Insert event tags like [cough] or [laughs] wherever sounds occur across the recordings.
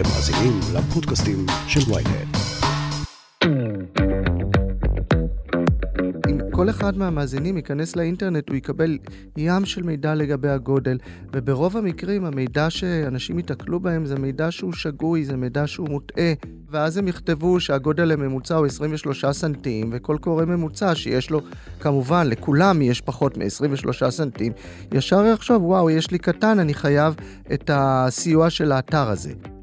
אתם מאזינים לפודקאסטים של ויינט. כל אחד מהמאזינים ייכנס לאינטרנט, הוא יקבל ים של מידע לגבי הגודל, וברוב המקרים המידע שאנשים ייתקלו בהם זה מידע שהוא שגוי, זה מידע שהוא מוטעה, ואז הם יכתבו שהגודל הממוצע הוא 23 סנטים, וכל קורא ממוצע שיש לו, כמובן, לכולם יש פחות מ-23 סנטים, ישר יחשוב, וואו, יש לי קטן, אני חייב את הסיוע של האתר הזה.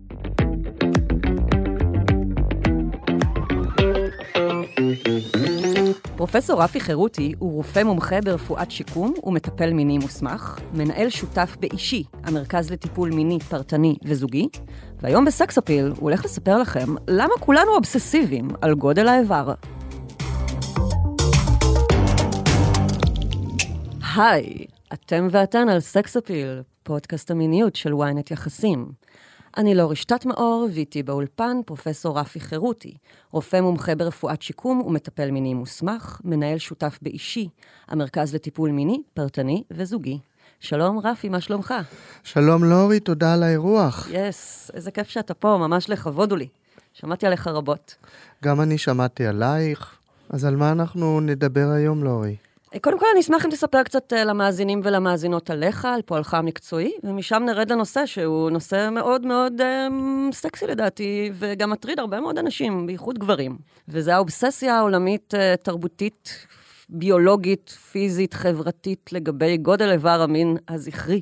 פרופסור רפי חירותי הוא רופא מומחה ברפואת שיקום ומטפל מיני מוסמך, מנהל שותף באישי, המרכז לטיפול מיני פרטני וזוגי, והיום בסקסאפיל הוא הולך לספר לכם למה כולנו אובססיביים על גודל האיבר. היי, אתם ואתן על סקסאפיל, פודקאסט המיניות של ynet יחסים. אני לא רשתת מאור, ואיתי באולפן פרופסור רפי חירותי, רופא מומחה ברפואת שיקום ומטפל מיני מוסמך, מנהל שותף באישי, המרכז לטיפול מיני, פרטני וזוגי. שלום רפי, מה שלומך? שלום לורי, תודה על האירוח. יס, yes, איזה כיף שאתה פה, ממש לכבוד הוא לי. שמעתי עליך רבות. גם אני שמעתי עלייך. אז על מה אנחנו נדבר היום, לורי? קודם כל, אני אשמח אם תספר קצת אה, למאזינים ולמאזינות עליך, על פועלך המקצועי, ומשם נרד לנושא שהוא נושא מאוד מאוד אה, סקסי לדעתי, וגם מטריד הרבה מאוד אנשים, בייחוד גברים. וזה האובססיה העולמית אה, תרבותית, ביולוגית, פיזית, חברתית, לגבי גודל איבר המין הזכרי.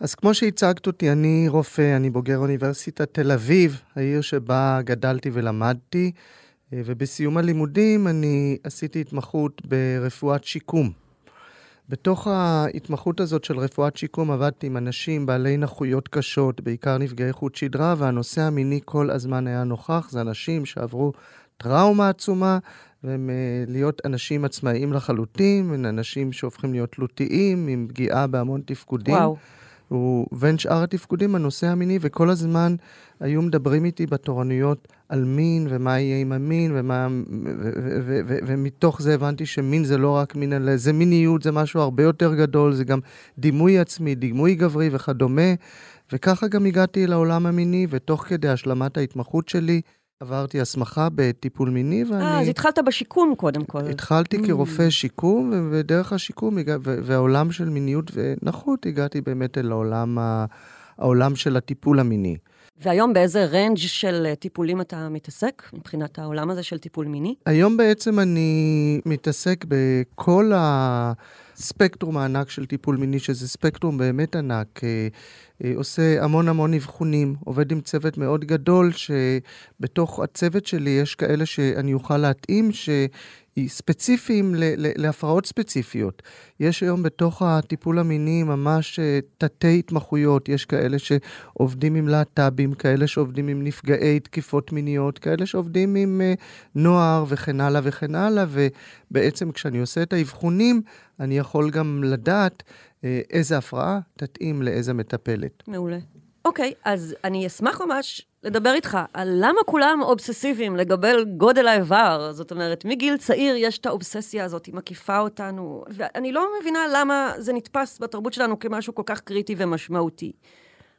אז כמו שהצגת אותי, אני רופא, אני בוגר אוניברסיטת תל אביב, העיר שבה גדלתי ולמדתי. אה, ובסיום הלימודים אני עשיתי התמחות ברפואת שיקום. בתוך ההתמחות הזאת של רפואת שיקום עבדתי עם אנשים בעלי נכויות קשות, בעיקר נפגעי חוט שדרה, והנושא המיני כל הזמן היה נוכח. זה אנשים שעברו טראומה עצומה, והם אה, להיות אנשים עצמאיים לחלוטין, הם אנשים שהופכים להיות תלותיים, עם פגיעה בהמון תפקודים. וואו. ובין שאר התפקודים הנושא המיני, וכל הזמן היו מדברים איתי בתורנויות על מין, ומה יהיה עם המין, ומה, ומתוך זה הבנתי שמין זה לא רק מין, אלא זה מיניות, זה משהו הרבה יותר גדול, זה גם דימוי עצמי, דימוי גברי וכדומה. וככה גם הגעתי לעולם המיני, ותוך כדי השלמת ההתמחות שלי, עברתי הסמכה בטיפול מיני, ואני... אה, אז התחלת בשיקום קודם כל. התחלתי mm. כרופא שיקום, ודרך השיקום והעולם של מיניות ונכות, הגעתי באמת אל העולם, העולם של הטיפול המיני. והיום באיזה רנג' של טיפולים אתה מתעסק, מבחינת העולם הזה של טיפול מיני? היום בעצם אני מתעסק בכל הספקטרום הענק של טיפול מיני, שזה ספקטרום באמת ענק. אה, אה, עושה המון המון אבחונים, עובד עם צוות מאוד גדול, שבתוך הצוות שלי יש כאלה שאני אוכל להתאים, ש... ספציפיים להפרעות ספציפיות. יש היום בתוך הטיפול המיני ממש אה, תתי התמחויות, יש כאלה שעובדים עם להט"בים, כאלה שעובדים עם נפגעי תקיפות מיניות, כאלה שעובדים עם נוער וכן הלאה וכן הלאה, ובעצם כשאני עושה את האבחונים, אני יכול גם לדעת אה, איזה הפרעה תתאים לאיזה מטפלת. מעולה. אוקיי, אז אני אשמח ממש לדבר איתך על למה כולם אובססיביים לגבי גודל האיבר. זאת אומרת, מגיל צעיר יש את האובססיה הזאת, היא מקיפה אותנו, ואני לא מבינה למה זה נתפס בתרבות שלנו כמשהו כל כך קריטי ומשמעותי.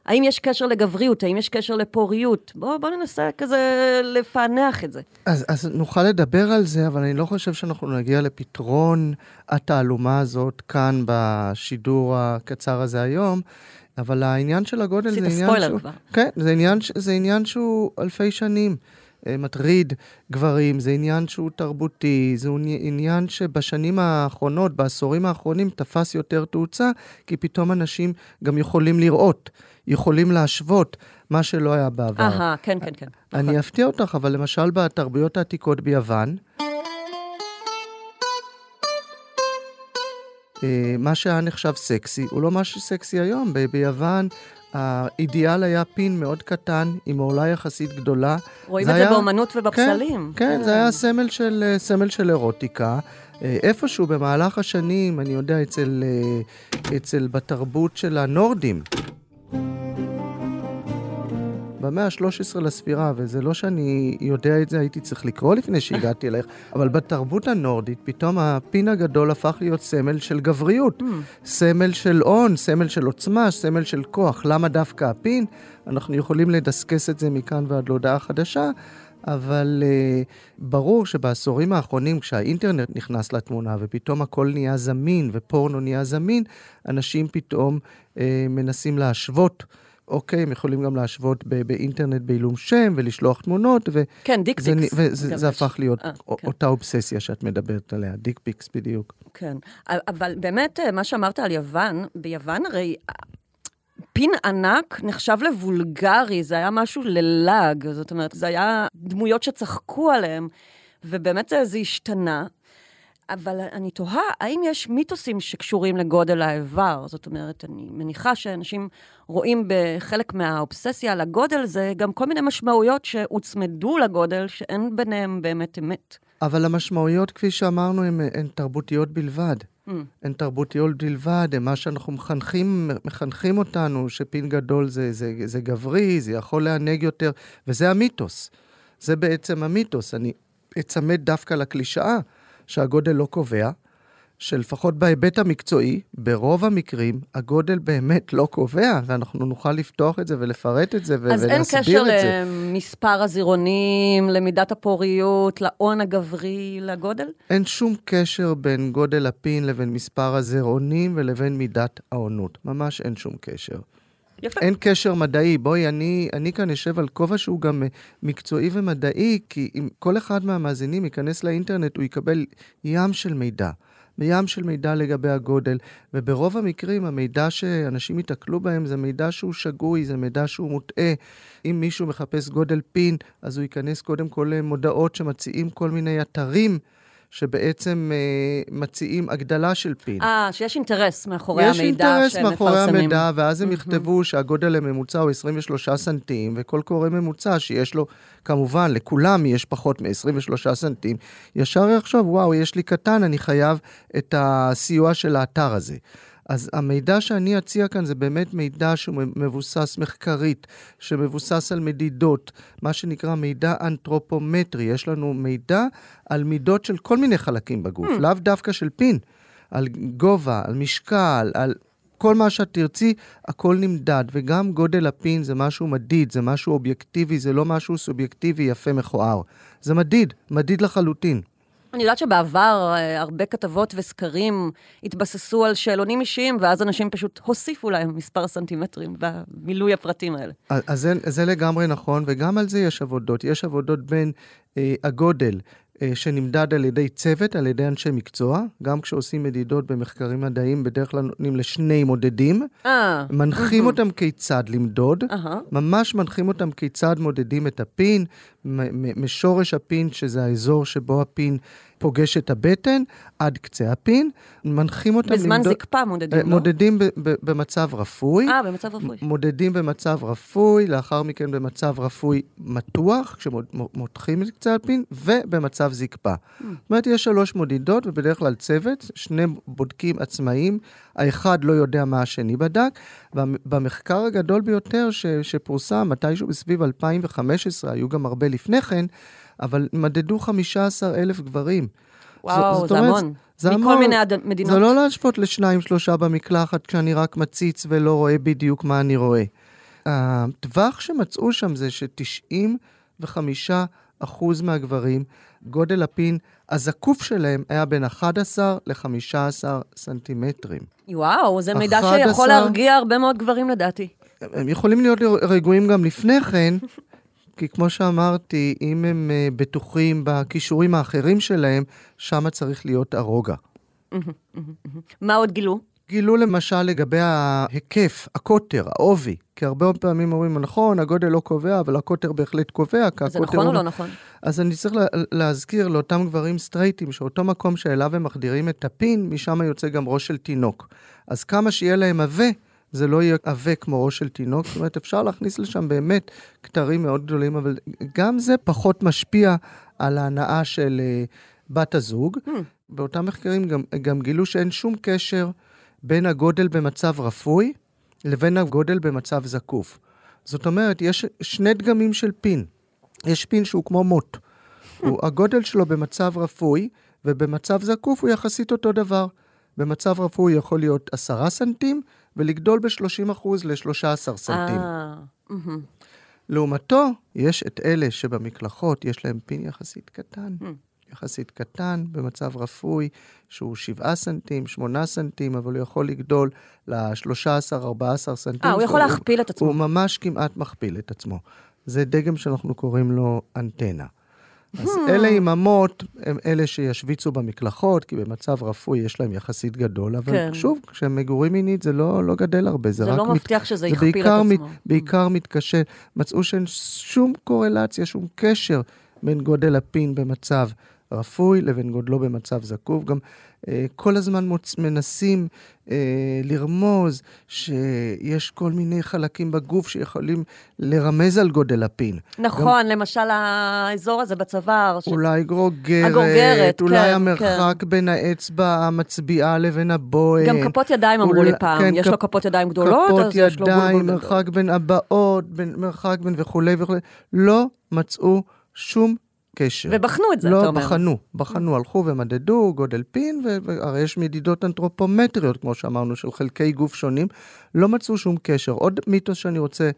האם יש קשר לגבריות? האם יש קשר לפוריות? בואו בוא ננסה כזה לפענח את זה. אז, אז נוכל לדבר על זה, אבל אני לא חושב שאנחנו נגיע לפתרון התעלומה הזאת כאן בשידור הקצר הזה היום. אבל העניין של הגודל זה עניין שהוא... עשית ספוילר כבר. כן, זה עניין, זה עניין שהוא אלפי שנים. אה, מטריד גברים, זה עניין שהוא תרבותי, זה עניין שבשנים האחרונות, בעשורים האחרונים, תפס יותר תאוצה, כי פתאום אנשים גם יכולים לראות, יכולים להשוות מה שלא היה בעבר. אהה, כן, כן, כן. אני נכון. אפתיע אותך, אבל למשל בתרבויות העתיקות ביוון, אה, מה שהיה נחשב סקסי, הוא לא מה שסקסי היום. ב- ביוון האידיאל היה פין מאוד קטן, עם עורלה יחסית גדולה. רואים את זה היה... באומנות ובפסלים. כן, כן, זה היה סמל של, אה, סמל של אירוטיקה. אה, איפשהו במהלך השנים, אני יודע, אצל, אצל בתרבות של הנורדים, במאה ה-13 לספירה, וזה לא שאני יודע את זה, הייתי צריך לקרוא לפני שהגעתי אלייך, [laughs] אבל בתרבות הנורדית, פתאום הפין הגדול הפך להיות סמל של גבריות. Mm. סמל של הון, סמל של עוצמה, סמל של כוח. למה דווקא הפין? אנחנו יכולים לדסקס את זה מכאן ועד להודעה חדשה, אבל אה, ברור שבעשורים האחרונים, כשהאינטרנט נכנס לתמונה ופתאום הכל נהיה זמין ופורנו נהיה זמין, אנשים פתאום אה, מנסים להשוות. אוקיי, הם יכולים גם להשוות ב- באינטרנט בעילום שם ולשלוח תמונות, ו... כן, dick זה, pics. וזה זה. הפך להיות אה, א- כן. אותה אובססיה שאת מדברת עליה, dick pics בדיוק. כן, אבל באמת, אה, מה שאמרת על יוון, ביוון הרי אה, פין ענק נחשב לוולגרי, זה היה משהו ללעג, זאת אומרת, זה היה דמויות שצחקו עליהם, ובאמת זה, זה השתנה. אבל אני תוהה, האם יש מיתוסים שקשורים לגודל האיבר? זאת אומרת, אני מניחה שאנשים רואים בחלק מהאובססיה לגודל, זה גם כל מיני משמעויות שהוצמדו לגודל, שאין ביניהם באמת אמת. אבל המשמעויות, כפי שאמרנו, הן, הן תרבותיות בלבד. Mm. הן תרבותיות בלבד, הן מה שאנחנו מחנכים, מחנכים אותנו, שפין גדול זה, זה, זה גברי, זה יכול לענג יותר, וזה המיתוס. זה בעצם המיתוס. אני אצמד דווקא לקלישאה שהגודל לא קובע, שלפחות בהיבט המקצועי, ברוב המקרים, הגודל באמת לא קובע, ואנחנו נוכל לפתוח את זה ולפרט את זה ו- אז אין ולהסביר קשר את זה. למספר הזירונים, למידת הפוריות, להון הגברי, לגודל? אין שום קשר בין גודל הפין לבין מספר הזרעונים ולבין מידת העונות. ממש אין שום קשר. יפה. אין קשר מדעי. בואי, אני, אני כאן אשב על כובע שהוא גם אה, מקצועי ומדעי, כי אם כל אחד מהמאזינים ייכנס לאינטרנט, הוא יקבל ים של מידע. ים של מידע לגבי הגודל, וברוב המקרים המידע שאנשים ייתקלו בהם זה מידע שהוא שגוי, זה מידע שהוא מוטעה. אם מישהו מחפש גודל פין, אז הוא ייכנס קודם כל למודעות שמציעים כל מיני אתרים שבעצם אה, מציעים הגדלה של פין. אה, שיש אינטרס מאחורי יש המידע אינטרס שהם מאחורי מפרסמים. המידע, ואז הם מהמם. יכתבו שהגודל הממוצע הוא 23 סנטים, וכל קורא ממוצע שיש לו, כמובן, לכולם יש פחות מ-23 סנטים, ישר יחשוב, וואו, יש לי קטן, אני חייב את הסיוע של האתר הזה. אז המידע שאני אציע כאן זה באמת מידע שהוא מבוסס מחקרית, שמבוסס על מדידות, מה שנקרא מידע אנתרופומטרי. יש לנו מידע על מידות של כל מיני חלקים בגוף, Hmm. לאו דווקא של פין. על גובה, על משקל, על כל מה שאת תרצי, הכל נמדד. וגם גודל הפין זה משהו מדיד, זה משהו אובייקטיבי, זה לא משהו סובייקטיבי יפה מכוער. זה מדיד, מדיד לחלוטין. אני יודעת שבעבר אה, הרבה כתבות וסקרים התבססו על שאלונים אישיים, ואז אנשים פשוט הוסיפו להם מספר סנטימטרים במילוי הפרטים האלה. אז זה, זה לגמרי נכון, וגם על זה יש עבודות. יש עבודות בין אה, הגודל שנמדד על ידי צוות, על ידי אנשי מקצוע, גם כשעושים מדידות במחקרים מדעיים, בדרך כלל נותנים לשני מודדים, אה, מנחים אותם כיצד למדוד. ממש מנחים אותם כיצד מודדים את הפין, משורש הפין, שזה האזור שבו הפין פוגש את הבטן, עד קצה הפין, מנחים אותם בזמן למדוד... זקפה מודדים, אה, לא? מודדים ב- ב- במצב רפוי. אה, במצב רפואי. מודדים במצב רפוי, לאחר מכן במצב רפוי מתוח, כשמותחים את קצה הפין, ובמצב זקפה. זאת אומרת, יש שלוש מודידות, ובדרך כלל צוות, שני בודקים עצמאיים, האחד לא יודע מה השני בדק, ובמחקר הגדול ביותר ש, שפורסם מתישהו בסביב 2015, היו גם הרבה לפני כן, אבל מדדו 15 אלף גברים. וואו, זאת זה אומרת, המון. זה מכל המון. מיני עד- מדינות. זה לא להשוות לשניים, שלושה במקלחת כשאני רק מציץ ולא רואה בדיוק מה אני רואה. הטווח שמצאו שם זה ש-95% מהגברים, גודל הפין הזקוף שלהם היה בין 11 ל-15 סנטימטרים. וואו, זה מידע 11. שיכול להרגיע הרבה מאוד גברים לדעתי. הם יכולים להיות רגועים גם לפני כן, כי כמו שאמרתי, אם הם אה, בטוחים בכישורים האחרים שלהם, שמה צריך להיות הרוגע. מה עוד גילו? גילו למשל לגבי ההיקף, הקוטר, העובי, כי הרבה פעמים אומרים, נכון, הגודל לא קובע, אבל הקוטר בהחלט קובע, כי זה הקוטר... נכון או הוא- לא נכון? אז אני צריך לה, להזכיר לאותם גברים סטרייטים, שאותו מקום שאליו הם מחדירים את הפין, משם יוצא גם ראש של תינוק. אז כמה שיהיה להם עבה, זה לא יהיה עבה כמו ראש של תינוק, זאת אומרת, אפשר להכניס לשם באמת כתרים מאוד גדולים, אבל גם זה פחות משפיע על ההנאה של uh, בת הזוג. Hmm. באותם מחקרים גם, גם גילו שאין שום קשר בין הגודל במצב רפוי לבין הגודל במצב זקוף. זאת אומרת, יש שני דגמים של פין. יש פין שהוא כמו מוט. הוא, הגודל שלו במצב רפוי, ובמצב זקוף הוא יחסית אותו דבר. במצב רפוי יכול להיות 10 סנטים, ולגדול ב-30% ל-13 סנטים. אה. לעומתו, יש את אלה שבמקלחות יש להם פין יחסית קטן. יחסית קטן, במצב רפוי, שהוא 7 סנטים, 8 סנטים, אבל הוא יכול לגדול ל-13-14 סנטים. אה, הוא יכול להכפיל את עצמו. הוא ממש כמעט מכפיל את עצמו. זה דגם שאנחנו קוראים לו אנטנה. אז Hmm. אלה המוט, הם אלה שישוויצו במקלחות, כי במצב רפוי יש להם יחסית גדול, אבל כן. שוב, כשהם מגורים מינית זה לא, לא גדל הרבה, זה, זה רק לא מת- מבטיח שזה זה יכפיל את בעיקר, מת- עצמו. בעיקר מתקשה. מצאו שאין שום קורלציה, שום קשר בין גודל הפין במצב רפוי לבין גודלו במצב זקוף. גם אה, כל הזמן מוצ... מנסים אה, לרמוז שיש כל מיני חלקים בגוף שיכולים לרמז על גודל הפין. נכון, למשל האזור הזה בצוואר. ש- אולי גרוגרת, הגרוגרת, אולי כן, המרחק בין האצבע המצביעה לבין הבוהל. גם כפות ידיים אמרו אולי- לי פעם, כן, יש כפ- לו כפות ידיים גדולות, כפות אז יש לו ידיים, בולבול גדול. מרחק בין הבעות, בין, מרחק בין וכולי וכולי. לא מצאו שום קשר. ובחנו את זה, לא, אתה אומר. בחנו, בחנו, הלכו ומדדו גודל פין, והרי יש מדידות אנתרופומטריות, כמו שאמרנו, של חלקי גוף שונים, לא מצאו שום קשר. עוד מיתוס שאני רוצה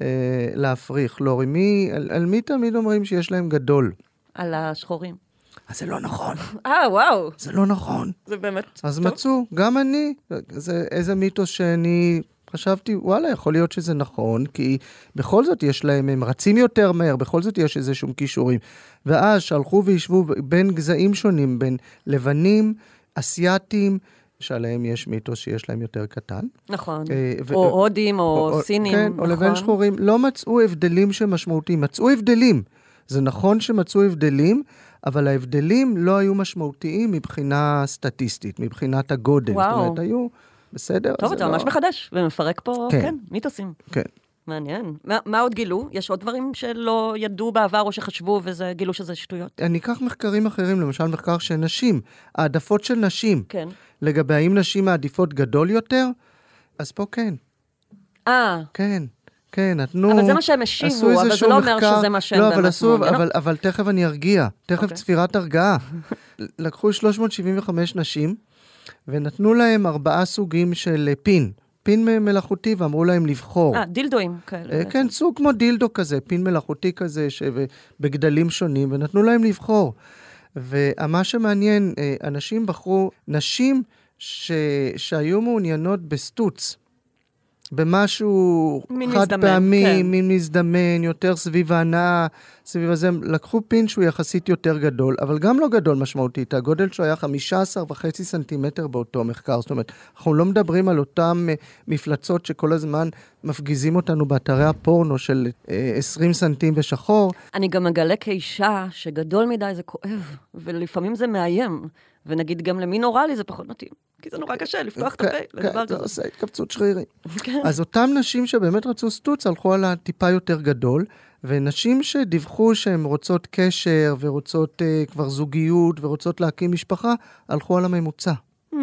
אה, להפריך, לורי, מי, על, על מי תמיד אומרים שיש להם גדול? על השחורים. אז זה לא נכון, אה, וואו, זה לא נכון. זה באמת... אז טוב. מצאו, גם אני, זה איזה מיתוס שאני חשבתי, וואלה, יכול להיות שזה נכון, כי בכל זאת יש להם, הם רצים יותר מהר, בכל זאת יש איזה שום כישורים. ואז שהלכו וישבו בין גזעים שונים, בין לבנים, אסייתים, שעליהם יש מיתוס שיש להם יותר קטן. נכון. אה, ו- או הודים, או סינים, כן, נכון. או לבין שחורים, לא מצאו הבדלים שמשמעותיים. מצאו הבדלים. זה נכון שמצאו הבדלים, אבל ההבדלים לא היו משמעותיים מבחינה סטטיסטית, מבחינת הגודל. וואו. זאת אומרת, היו, בסדר? טוב, אתה לא- ממש מחדש, ומפרק פה, כן. כן, מיתוסים. כן. מעניין. מה, מה עוד גילו? יש עוד דברים שלא ידעו בעבר או שחשבו וגילו שזה שטויות? אני אקח מחקרים אחרים, למשל מחקר של נשים, העדפות של נשים, כן. לגבי האם נשים מעדיפות גדול יותר, אז פה כן, אה, כן. כן, נתנו... אבל זה מה שהם השיבו, אבל זה לא אומר שזה מה שהם לא, אבל עשו, מאמינות. אבל, אבל תכף אני ארגיע, תכף אוקיי. צפירת הרגעה. לקחו 375 נשים, ונתנו להם ארבעה סוגים של אה, פין, פין מלאכותי, ואמרו להם לבחור. אה, דילדואים כאלה. אה, כן, סוג כמו דילדו כזה, פין מלאכותי כזה, ש- ו- בגדלים שונים, ונתנו להם לבחור. ומה שמעניין, אה, אנשים בחרו נשים ש... שהיו מעוניינות בסטוץ. במשהו מין חד מזדמן, פעמי, כן. מין מזדמן, יותר סביב ההנאה, סביב הזה. לקחו פין שהוא יחסית יותר גדול, אבל גם לא גדול משמעותית. הגודל שלו היה 15 וחצי סנטימטר באותו מחקר. זאת אומרת, אנחנו לא מדברים על אותן אה, מפלצות שכל הזמן מפגיזים אותנו באתרי הפורנו של אה, 20 סנטים ושחור. אני גם מגלה כאישה שגדול מדי זה כואב, ולפעמים זה מאיים. ונגיד גם למין אוראלי זה פחות מתאים, כי זה נורא קשה לפתוח את הפה כן, לדבר כן, זה כזה. עושה התכווצות שרירים. כן. אז אותן נשים שבאמת רצו סטוץ הלכו על הטיפה יותר גדול, ונשים שדיווחו שהן רוצות קשר ורוצות uh, כבר זוגיות ורוצות להקים משפחה, הלכו על הממוצע. Hmm,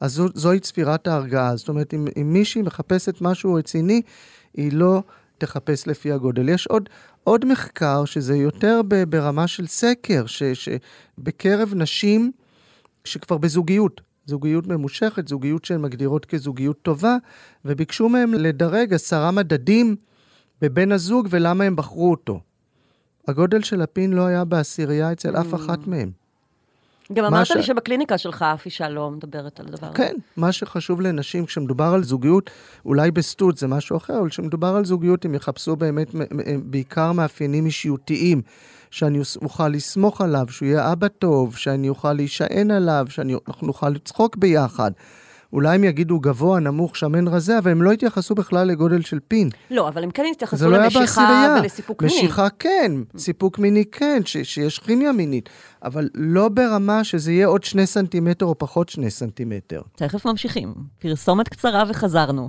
אז זו, זוהי צפירת ההרגעה. זאת אומרת, אם, אם מישהי מחפשת משהו רציני, היא לא תחפש לפי הגודל. יש עוד, עוד מחקר שזה יותר ב, ברמה של סקר, ש, שבקרב נשים שכבר בזוגיות, זוגיות ממושכת, זוגיות שהן מגדירות כזוגיות טובה, וביקשו מהם לדרג עשרה מדדים בבן הזוג ולמה הם בחרו אותו. הגודל של הפין לא היה בעשירייה אצל אף אחת מהם. גם אמרת ש- לי שבקליניקה שלך אף אישה לא מדברת על הדבר הזה. כן, מה שחשוב לנשים, כשמדובר על זוגיות, אולי בסטוץ זה משהו אחר, אבל כשמדובר על זוגיות, הם יחפשו באמת בעיקר מאפיינים אישיותיים, שאני אוכל לסמוך עליו, שהוא יהיה אבא טוב, שאני אוכל להישען עליו, שאנחנו נוכל לצחוק ביחד. אולי הם יגידו גבוה, נמוך, שמן רזה, אבל הם לא יתייחסו בכלל לגודל של פין. לא, אבל הם כן זה התייחסו לא למשיכה בעשירייה. ולסיפוק מיני. משיכה כן, סיפוק מיני כן, ש- שיש כימיה מינית, אבל לא ברמה שזה יהיה עוד שני סנטימטר או פחות שני סנטימטר. תכף ממשיכים. פרסומת קצרה וחזרנו.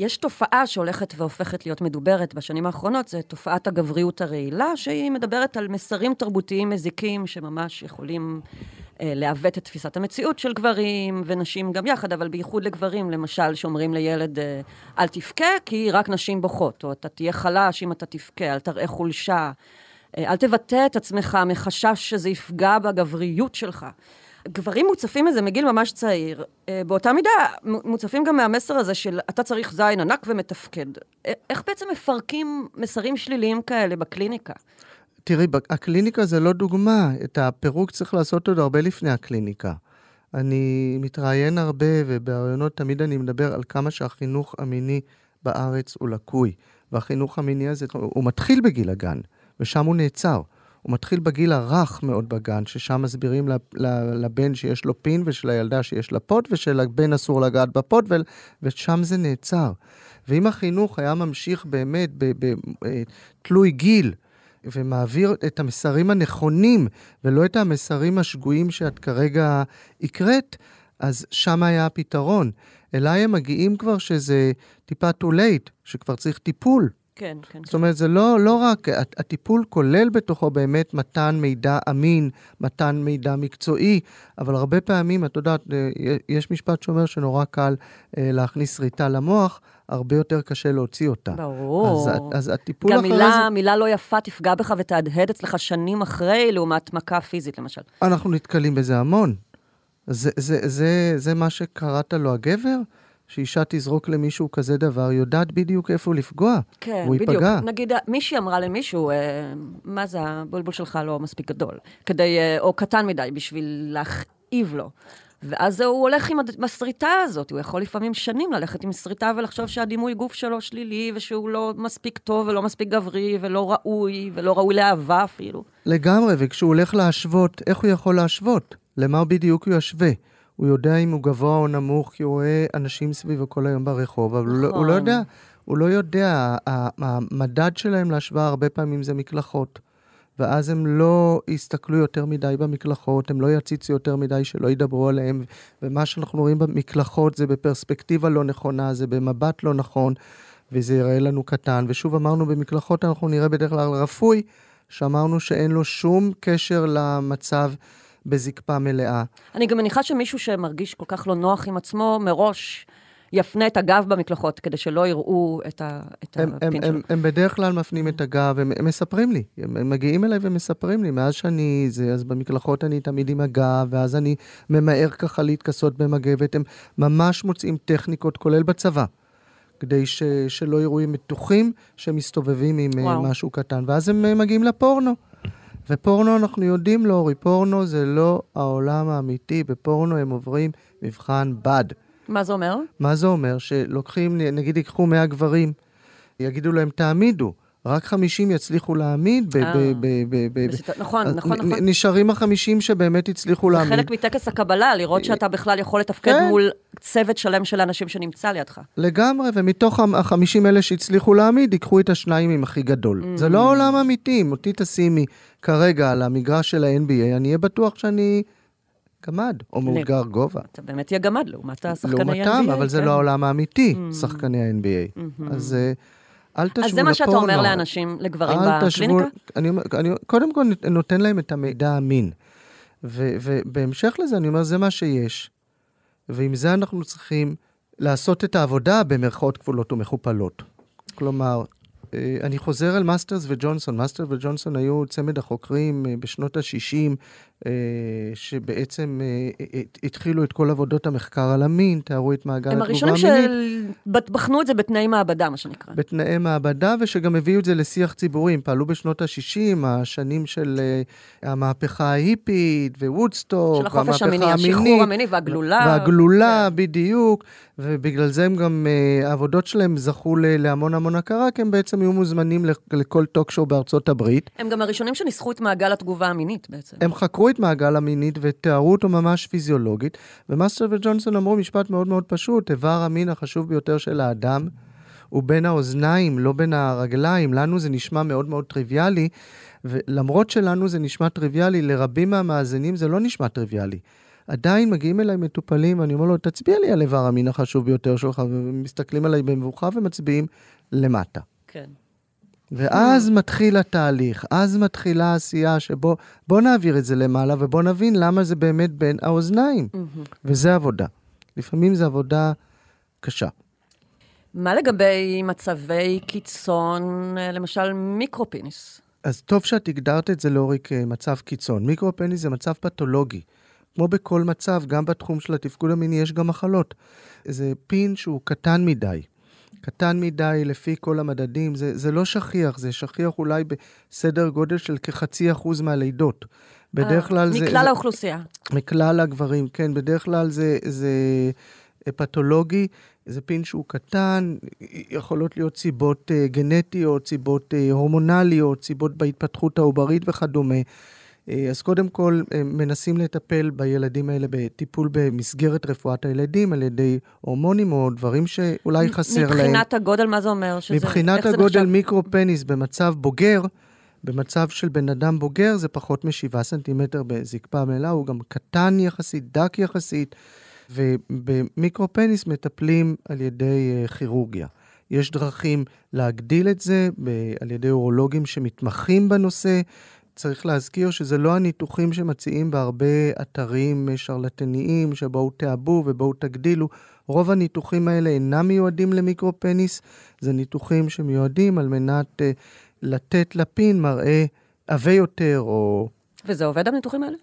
יש תופעה שהולכת והופכת להיות מדוברת בשנים האחרונות, זה תופעת הגבריות הרעילה, שהיא מדברת על מסרים תרבותיים מזיקים שממש יכולים אה, לעוות את תפיסת המציאות של גברים ונשים גם יחד, אבל בייחוד לגברים, למשל, שאומרים לילד, אה, אל תבכה, כי רק נשים בוכות, או אתה תהיה חלש אם אתה תבכה, אל תראה חולשה, אה, אל תבטא את עצמך מחשש שזה יפגע בגבריות שלך. גברים מוצפים מזה מגיל ממש צעיר. אה, באותה מידה, מוצפים גם מהמסר הזה של אתה צריך זין ענק ומתפקד. אה, איך בעצם מפרקים מסרים שליליים כאלה בקליניקה? תראי, הקליניקה זה לא דוגמה. את הפירוק צריך לעשות עוד הרבה לפני הקליניקה. אני מתראיין הרבה, ובראיונות תמיד אני מדבר על כמה שהחינוך המיני בארץ הוא לקוי. והחינוך המיני הזה, הוא מתחיל בגיל הגן, ושם הוא נעצר. הוא מתחיל בגיל הרך מאוד בגן, ששם מסבירים לבן שיש לו פין ושלילדה שיש לה פוט, ושלבן אסור לגעת בפוט, ושם זה נעצר. ואם החינוך היה ממשיך באמת בתלוי אה, גיל, ומעביר את המסרים הנכונים, ולא את המסרים השגויים שאת כרגע הקראת, אז שם היה הפתרון. אליי הם מגיעים כבר שזה טיפה too late, שכבר צריך טיפול. כן, כן. זאת אומרת, זה לא, לא רק, הטיפול כולל בתוכו באמת מתן מידע אמין, מתן מידע מקצועי, אבל הרבה פעמים, את יודעת, אה, יש משפט שאומר שנורא קל אה, להכניס ריטה למוח, הרבה יותר קשה להוציא אותה. ברור. אז, אז הטיפול אחרי מילה, זה... גם מילה לא יפה תפגע בך ותהדהד אצלך שנים אחרי, לעומת מכה פיזית, למשל. אנחנו נתקלים בזה המון. זה, זה, זה, זה מה שקראת לו הגבר? שאישה תזרוק למישהו כזה דבר, יודעת בדיוק איפה לפגוע. כן, הוא בדיוק. ייפגע. נגיד, מישהי אמרה למישהו, אה, מה זה, הבולבול שלך לא מספיק גדול, כדי, אה, או קטן מדי בשביל להכאיב לו. ואז הוא הולך עם הסריטה הזאת, הוא יכול לפעמים שנים ללכת עם סריטה ולחשוב שהדימוי גוף שלו שלילי, ושהוא לא מספיק טוב ולא מספיק גברי ולא ראוי, ולא ראוי לאהבה אפילו. לגמרי, וכשהוא הולך להשוות, איך הוא יכול להשוות? למה בדיוק הוא ישווה? הוא יודע אם הוא גבוה או נמוך, כי הוא רואה אנשים סביבו כל היום ברחוב, אבל נכון. הוא, לא, הוא לא נכון. יודע, הוא לא יודע, המדד שלהם להשוואה הרבה פעמים זה מקלחות. ואז הם לא יסתכלו יותר מדי במקלחות, הם לא יציצו יותר מדי שלא ידברו עליהם, ומה שאנחנו רואים במקלחות זה בפרספקטיבה לא נכונה, זה במבט לא נכון, וזה יראה לנו קטן. ושוב אמרנו, במקלחות אנחנו נראה בדרך כלל רפוי, שאמרנו שאין לו שום קשר למצב בזקפה מלאה. אני גם מניחה שמישהו שמרגיש כל כך לא נוח עם עצמו, מראש יפנה את הגב במקלחות, כדי שלא יראו את, ה, את הם, הפין הם, שלו. הם, הם בדרך כלל מפנים את הגב, הם, הם מספרים לי, הם, הם מגיעים אליי ומספרים לי, מאז שאני זה, אז במקלחות אני תמיד עם הגב, ואז אני ממהר ככה להתכסות במגבת, הם ממש מוצאים טכניקות, כולל בצבא. כדי ש, שלא יראו עם מתוחים שמסתובבים עם וואו. משהו קטן, ואז הם אה, מגיעים לפורנו. ופורנו אנחנו יודעים, לאורי, פורנו זה לא העולם האמיתי, בפורנו הם עוברים מבחן בד. מה זה אומר? מה זה אומר? שלוקחים, נגיד ייקחו 100 גברים, יגידו להם, תעמידו. רק 50 יצליחו להעמיד. ב- נכון, נכון, נכון. נשארים החמישים שבאמת הצליחו להעמיד. זה חלק מטקס הקבלה, לראות שאתה בכלל יכול לתפקד כן. מול צוות שלם של אנשים שנמצא לידך. לגמרי, ומתוך החמישים האלה שהצליחו להעמיד, ייקחו את השניים עם הכי גדול. Mm. זה לא עולם אמיתי, אם אותי תשימי כרגע על המגרש של ה-NBA, אני אהיה בטוח שאני... גמד, או מאותגר גובה. אתה באמת תהיה גמד לעומת השחקני ה-NBA. לעומתם, אבל זה כן. לא העולם האמיתי, mm. שחקני ה-NBA. Mm-hmm. אז אה, אל תשוו לפורנו. אז זה מה שאתה אומר לאנשים, לגברים בקליניקה? אני, אני קודם כל נותן להם את המידע האמין. ובהמשך לזה אני אומר, זה מה שיש. ועם זה אנחנו צריכים לעשות את העבודה במרכאות כפולות ומכופלות. כלומר, אה, אני חוזר על מאסטרס וג'ונסון. מאסטרס וג'ונסון היו צמד החוקרים אה, בשנות ה-60 אה, שבעצם אה, אה, התחילו את כל עבודות המחקר על המין, תיארו את מעגל הם התגובה הראשונים המינית. שבחנו את זה בתנאי מעבדה, מה שנקרא. בתנאי מעבדה, ושגם הביאו את זה לשיח ציבורי. הם פעלו בשנות ה-60, השנים של המהפכה ההיפית, ווודסטוק, של החופש המיני, השחרור המיני והגלולה. והגלולה, כן. בדיוק. ובגלל זה הם גם, העבודות שלהם זכו להמון המון הכרה, כי הם בעצם היו מוזמנים לכ- לכל טוק-שואו בארצות הברית. הם גם הראשונים שניסחו את מעגל התגובה המינית בעצם. הם חקרו את מעגל המינית ותיארו אותו ממש פיזיולוגית, ומאסטר וג'ונסון אמרו משפט מאוד מאוד פשוט, איבר המין החשוב ביותר של האדם הוא בין האוזניים, לא בין הרגליים. לנו זה נשמע מאוד מאוד טריוויאלי, ולמרות שלנו זה נשמע טריוויאלי, לרבים מהמאזינים זה לא נשמע טריוויאלי. עדיין מגיעים אליי מטופלים, ואני אומר לו, תצביע לי על איבר המין החשוב ביותר שלך, ומסתכלים עליי במבוכה ומצביעים למטה. כן. ואז מתחיל התהליך, אז מתחילה העשייה שבו, בוא נעביר את זה למעלה ובוא נבין למה זה באמת בין האוזניים. וזה עבודה. לפעמים זו עבודה קשה. מה לגבי מצבי קיצון, אה, למשל micropenis? אז טוב שאת הגדרת את זה לאורי כמצב קיצון. micropenis זה מצב פתולוגי. כמו בכל מצב, גם בתחום של התפקוד המיני יש גם מחלות. זה פין שהוא קטן מדי. קטן מדי לפי כל המדדים, זה, זה לא שכיח, זה שכיח אולי בסדר גודל של כחצי אחוז מהלידות. בדרך כלל זה... מכלל האוכלוסייה. מכלל הגברים, כן, בדרך כלל זה, זה פתולוגי, זה פין שהוא קטן, יכולות להיות סיבות uh, גנטיות, סיבות uh, הורמונליות, סיבות בהתפתחות העוברית וכדומה. Uh, אז קודם כל, uh, מנסים לטפל בילדים האלה בטיפול במסגרת רפואת הילדים על ידי הורמונים או דברים שאולי חסר להם. מבחינת הגודל, מה זה אומר? שזה, מבחינת הגודל? מיקרופניס במצב בוגר, במצב של בן אדם בוגר זה פחות מ-7 סנטימטר בזקפה מלאה, הוא גם קטן יחסית, דק יחסית, ובמיקרופניס מטפלים על ידי אה, כירורגיה. יש דרכים להגדיל את זה על ידי אורולוגים שמתמחים בנושא. צריך להזכיר שזה לא הניתוחים שמציעים בהרבה אתרים אה, שרלטניים, שבואו תעבו ובואו תגדילו. רוב הניתוחים האלה אינם מיועדים למיקרופניס, זה ניתוחים שמיועדים על מנת uh, לתת לפין מראה עבה יותר, או וזה עובד, הניתוחים האלה?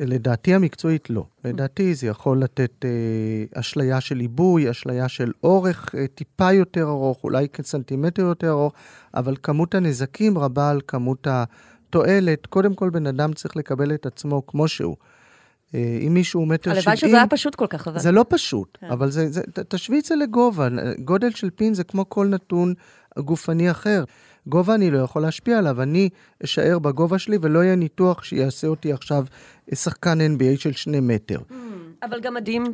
לדעתי המקצועית לא. לדעתי זה יכול לתת אה, אשליה של עיבוי, אשליה של אורך אה, טיפה יותר ארוך, אולי כסנטימטר יותר ארוך, אבל כמות הנזקים רבה על כמות התועלת. קודם כל, בן אדם צריך לקבל את עצמו כמו שהוא. אה, אם מישהו הוא מטר הלוואי שזה היה פשוט כל כך, אבל... זה לא פשוט, כן. אבל זה, זה, תשווי את זה לגובה. גודל של פין זה כמו כל נתון גופני אחר. גובה אני לא יכול להשפיע עליו, אני אשאר בגובה שלי ולא יהיה ניתוח שיעשה אותי עכשיו שחקן NBA של שני מטר. אבל גמדים,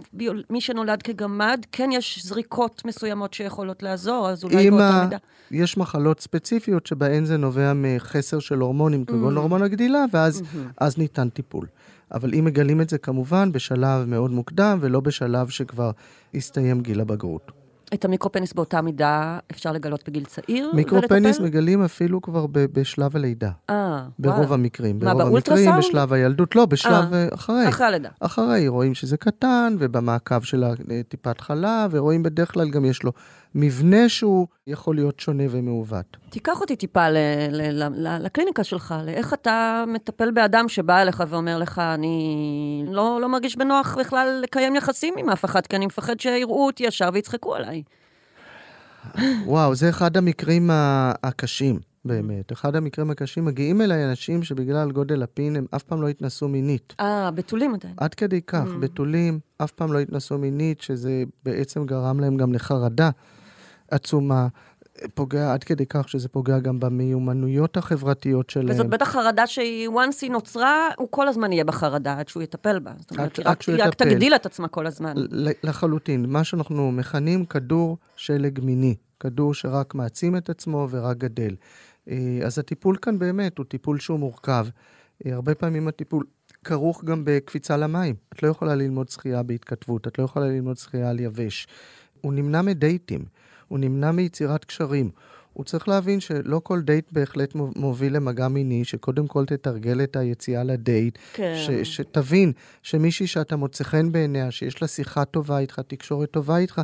מי שנולד כגמד, כן יש זריקות מסוימות שיכולות לעזור, אז אולי באותה מידה. יש מחלות ספציפיות שבהן זה נובע מחסר של הורמונים, Mm. כגון הורמון הגדילה, ואז Mm-hmm. ניתן טיפול. אבל אם מגלים את זה כמובן בשלב מאוד מוקדם, ולא בשלב שכבר הסתיים גיל הבגרות. את המיקרופניס באותה מידה אפשר לגלות בגיל צעיר? מיקרופניס ולטפל? מגלים אפילו כבר ב- בשלב הלידה. אה, ברוב וואלה. המקרים. מה, ברוב המקרים, באולטרסאונד? בשלב הילדות, לא, בשלב אה, אה, אחרי. אחרי הלידה. אחרי, רואים שזה קטן, ובמעקב של הטיפת חלב, ורואים בדרך כלל גם יש לו מבנה שהוא יכול להיות שונה ומעוות. תיקח אותי טיפה ל- ל- ל- לקליניקה שלך, לאיך אתה מטפל באדם שבא אליך ואומר לך, אני לא, לא מרגיש בנוח בכלל לקיים יחסים עם אף אחד, כי אני מפחד שיראו אותי ישר ויצחקו עליי. וואו, זה אחד המקרים הקשים, באמת. אחד המקרים הקשים, מגיעים אליי אנשים שבגלל גודל הפין הם אף פעם לא התנסו מינית. אה, בתולים עדיין. עד כדי כך, Mm. בתולים אף פעם לא התנסו מינית, שזה בעצם גרם להם גם לחרדה עצומה. פוגע עד כדי כך שזה פוגע גם במיומנויות החברתיות שלהם. וזאת בטח חרדה שהיא, once היא נוצרה, הוא כל הזמן יהיה בחרדה עד שהוא יטפל בה. זאת אומרת, עד- היא עד רק, שהוא היא רק. תגדיל את עצמה כל הזמן. לחלוטין. מה שאנחנו מכנים כדור שלג מיני. כדור שרק מעצים את עצמו ורק גדל. אה, אז הטיפול כאן באמת הוא טיפול שהוא מורכב. אה, הרבה פעמים הטיפול כרוך גם בקפיצה למים. את לא יכולה ללמוד שחייה בהתכתבות, את לא יכולה ללמוד שחייה על יבש. הוא נמנע מדייטים, הוא נמנע מיצירת קשרים. הוא צריך להבין שלא כל דייט בהחלט מו- מוביל למגע מיני, שקודם כל תתרגל את היציאה לדייט, כן. ש, שתבין שמישהי שאתה מוצא חן בעיניה, שיש לה שיחה טובה איתך, תקשורת טובה איתך,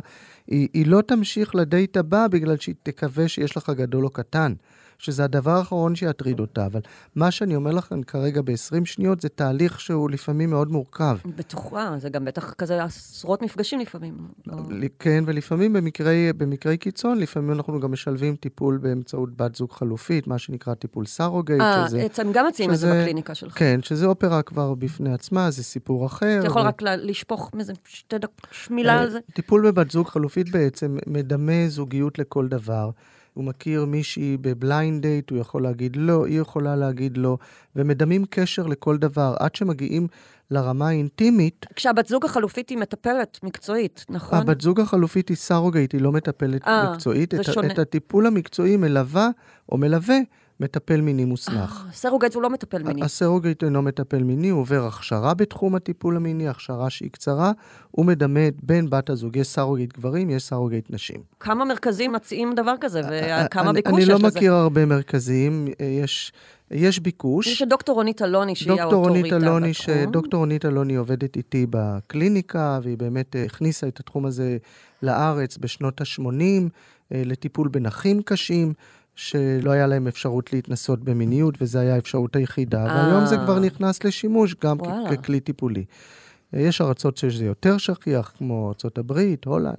היא, היא לא תמשיך לדייט הבא בגלל שהיא תקווה שיש לך גדול או קטן. שזה הדבר האחרון שיטריד אותה. אבל מה שאני אומר לכם כרגע ב-20 שניות זה תהליך שהוא לפעמים מאוד מורכב. בטוחה, זה גם בטח כזה עשרות מפגשים לפעמים. לא... כן, ולפעמים במקרי, במקרי קיצון, לפעמים אנחנו גם משלבים טיפול באמצעות בת זוג חלופית, מה שנקרא טיפול surrogate, אה, שזה... אתם גם מציעים את זה בקליניקה שלך. כן, שזה אופרה כבר בפני עצמה, זה סיפור אחר. אתה יכול ו... רק לשפוך איזה שתי דקות, מילה על זה? טיפול בבת זוג חלופית בעצם מדמה זוגיות לכל דבר. הוא מכיר מישהי ב blind date, הוא יכול להגיד לא, היא יכולה להגיד לא, ומדמים קשר לכל דבר, עד שמגיעים לרמה האינטימית. כשהבת זוג החלופית היא מטפלת מקצועית, נכון? הבת זוג החלופית היא surrogate, היא לא מטפלת אה, מקצועית. זה את, שונה. את הטיפול המקצועי מלווה או מלווה מטפל מיני מוסמך. אה, surrogate הוא לא מטפל מיני. ה surrogate אינו מטפל מיני, הוא עובר הכשרה בתחום הטיפול המיני, הכשרה שהיא קצרה, הוא מדמה בין בת הזוג, יש surrogate גברים, יש surrogate נשים. כמה מרכזים מציעים דבר כזה, וכמה אני- ביקוש אני יש לא לזה? מכיר הרבה מרכזים, אה, יש, יש ביקוש. יש דוקטור רונית אלוני, שהיא האוטוריטה אלוני, ש... בתחום. דוקטור רונית אלוני עובדת איתי בקליניקה, והיא באמת אה, הכניסה את התחום הזה לארץ בשנות ה-80, לטיפול בנכים קשים, שלא היה להם אפשרות להתנסות במיניות, וזו הייתה האפשרות היחידה. אה. והיום זה כבר נכנס לשימוש גם כ-. ככלי טיפולי. יש ארצות שזה יותר שכיח, כמו ארה"ב, הולנד.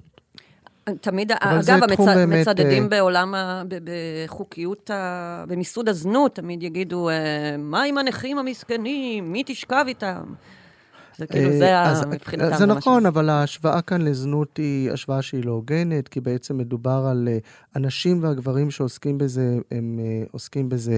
תמיד, אגב, תחום המצ... באמת, מצדדים אה, בעולם, ה... ב- בחוקיות, ה... במיסוד הזנות, תמיד יגידו, אה, מה עם הנכים המסכנים? מי תשכב איתם? זה כאילו, אה, זה אז- ה... מבחינתם. זה מה נכון, אבל ההשוואה כאן לזנות היא השוואה שהיא לא הוגנת, כי בעצם מדובר על אה, הנשים והגברים שעוסקים בזה, הם אה, עוסקים בזה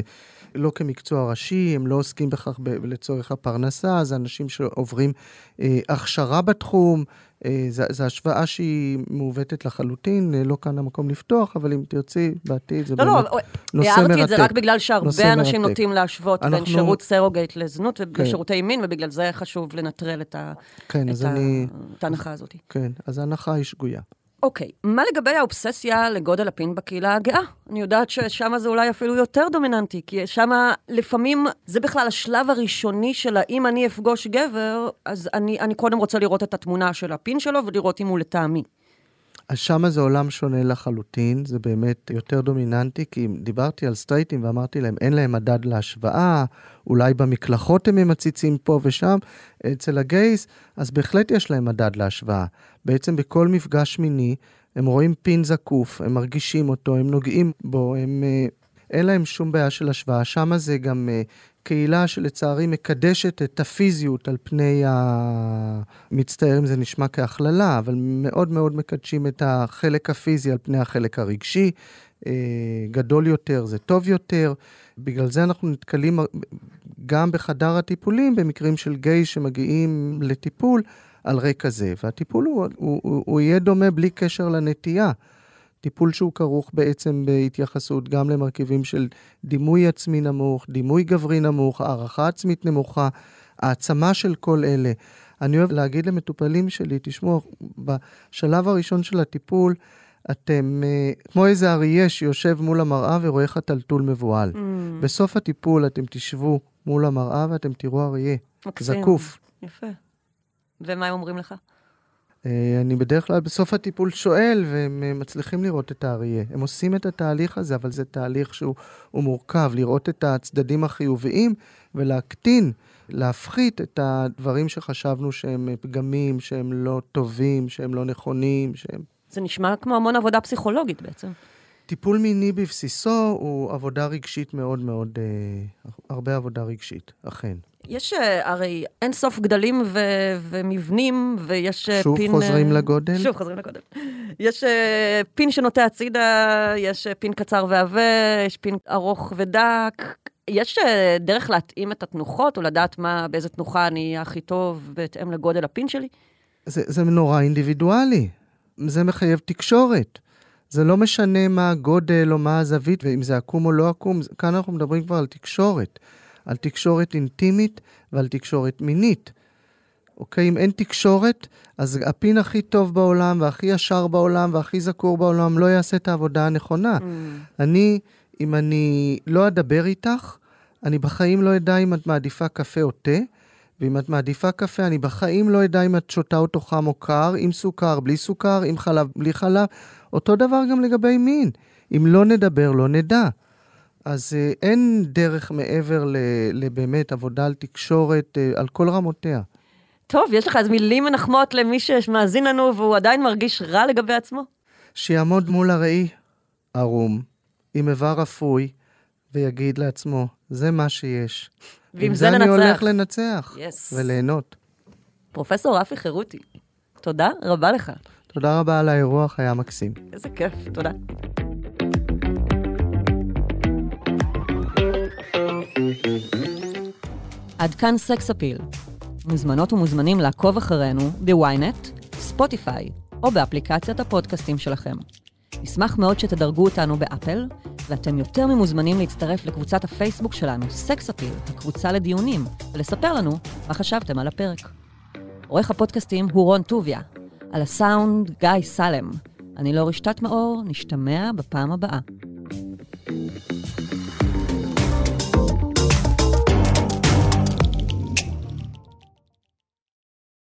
לא כמקצוע ראשי, הם לא עוסקים בכך לצורך הפרנסה, זה אנשים שעוברים אה, הכשרה בתחום. אה, זו השוואה שהיא מעוותת לחלוטין, אה, לא כאן המקום לפתוח, אבל אם תרצי, בעתיד זה לא, באמת לא, נושא הערתי את זה מרתק. רק בגלל שהרבה אנשים מרתק. נוטים להשוות בין אנחנו- שירות סרוגייט לזנות כן. ולשירותי מין, ובגלל זה חשוב לנטרל את ה- כן, את ה- אני... את ההנחה הזאת. כן, אז ההנחה היא שגויה. אוקיי, מה לגבי האובססיה לגודל הפין בקהילה הגאה? אני יודעת ששם זה אולי אפילו יותר דומיננטי, כי שם לפעמים זה בכלל השלב הראשוני של האם אני אפגוש גבר, אז אני, אני קודם רוצה לראות את התמונה של הפין שלו ולראות אם הוא לטעמי. אז שמה זה עולם שונה לחלוטין, זה באמת יותר דומיננטי, כי אם דיברתי על סטרייטים ואמרתי להם, אין להם מדד להשוואה, אולי במקלחות הם מציצים פה ושם, אצל הגייז, אז בהחלט יש להם מדד להשוואה. בעצם בכל מפגש מיני, הם רואים פין זקוף, הם מרגישים אותו, הם נוגעים בו, הם... אה, אין להם שום בעיה של השוואה. שמה זה גם אה, קהילה שלצערי מקדשת את הפיזיות על פני ה... מצטער אם זה נשמע כהכללה, אבל מאוד מאוד מקדשים את החלק הפיזי על פני החלק הרגשי. אה, גדול יותר זה טוב יותר. בגלל זה אנחנו נתקלים גם בחדר הטיפולים במקרים של גיי שמגיעים לטיפול על רקע זה. והטיפול הוא, הוא, הוא, הוא יהיה דומה בלי קשר לנטייה. טיפול שהוא כרוך בעצם בהתייחסות גם למרכיבים של דימוי עצמי נמוך, דימוי גברי נמוך, הערכה עצמית נמוכה, העצמה של כל אלה. אני אוהב להגיד למטופלים שלי, תשמעו, בשלב הראשון של הטיפול, אתם אה, כמו איזה אריה שיושב מול המראה ורואה חתלתול מבוהל. Mm, בסוף הטיפול אתם תשבו מול המראה ואתם תראו אריה, מקסים. זקוף. יפה. ומה הם אומרים לך? אה, אני בדרך כלל בסוף הטיפול שואל, והם אה, מצליחים לראות את האריה. הם עושים את התהליך הזה, אבל זה תהליך שהוא הוא מורכב, לראות את הצדדים החיוביים ולהקטין, להפחית את הדברים שחשבנו שהם אה, פגמים, שהם לא טובים, שהם לא נכונים, שהם... זה נשמע כמו המון עבודה פסיכולוגית בעצם. טיפול מיני בבסיסו הוא עבודה רגשית מאוד מאוד, אה, הרבה עבודה רגשית, אכן. יש אה, הרי אין סוף גדלים ו- ומבנים, ויש אה, שוב פין... חוזרים אה, לגודל? שוב חוזרים לגודל. יש פין שנוטה הצידה, יש פין קצר ועבה, יש פין ארוך ודק. יש דרך להתאים את התנוחות, או לדעת מה, באיזה תנוחה אני הכי טוב בהתאם לגודל הפין שלי? זה, זה נורא אינדיבידואלי. זה מחייב תקשורת. זה לא משנה מה הגודל או מה הזווית, ואם זה עקום או לא עקום, כאן אנחנו מדברים כבר על תקשורת. על תקשורת אינטימית ועל תקשורת מינית. אוקיי? אם אין תקשורת, אז הפין הכי טוב בעולם, והכי ישר בעולם, והכי זקור בעולם, לא יעשה את העבודה הנכונה. Mm. אני, אם אני לא אדבר איתך, אני בחיים לא אדע אם את מעדיפה קפה או תה, ואם את מעדיפה קפה, אני בחיים לא אדע אם את שותה אותו חם או קר, עם סוכר, בלי סוכר, עם חלב, בלי חלב. אותו דבר גם לגבי מין. אם לא נדבר, לא נדע. אז אה, אין דרך מעבר לבאמת עבודה על תקשורת אה, על כל רמותיה. טוב, יש לך אז מילים מנחמות למי שמאזין לנו והוא עדיין מרגיש רע לגבי עצמו? שיעמוד מול הראי, ערום, עם איבר אפוי, ויגיד לעצמו, זה מה שיש. ועם עם זה אני ננצח. הולך לנצח Yes. וליהנות. פרופסור רפי חירותי, תודה רבה לך. תודה רבה על האירוח, היה מקסים. איזה כיף, תודה. עד כאן סקס אפיל. מוזמנות ומוזמנים לעקוב אחרינו בוויינט, ספוטיפיי או באפליקציית הפודקאסטים שלכם. נשמח מאוד שתדרגו אותנו באפל, ואתם יותר ממוזמנים להצטרף לקבוצת הפייסבוק שלנו, סקס אפיל, הקבוצה לדיונים, ולספר לנו מה חשבתם על הפרק. עורך הפודקאסטים הוא רון טוביה, על הסאונד גיא סלם. אני לא רשתת מאור, נשתמע בפעם הבאה.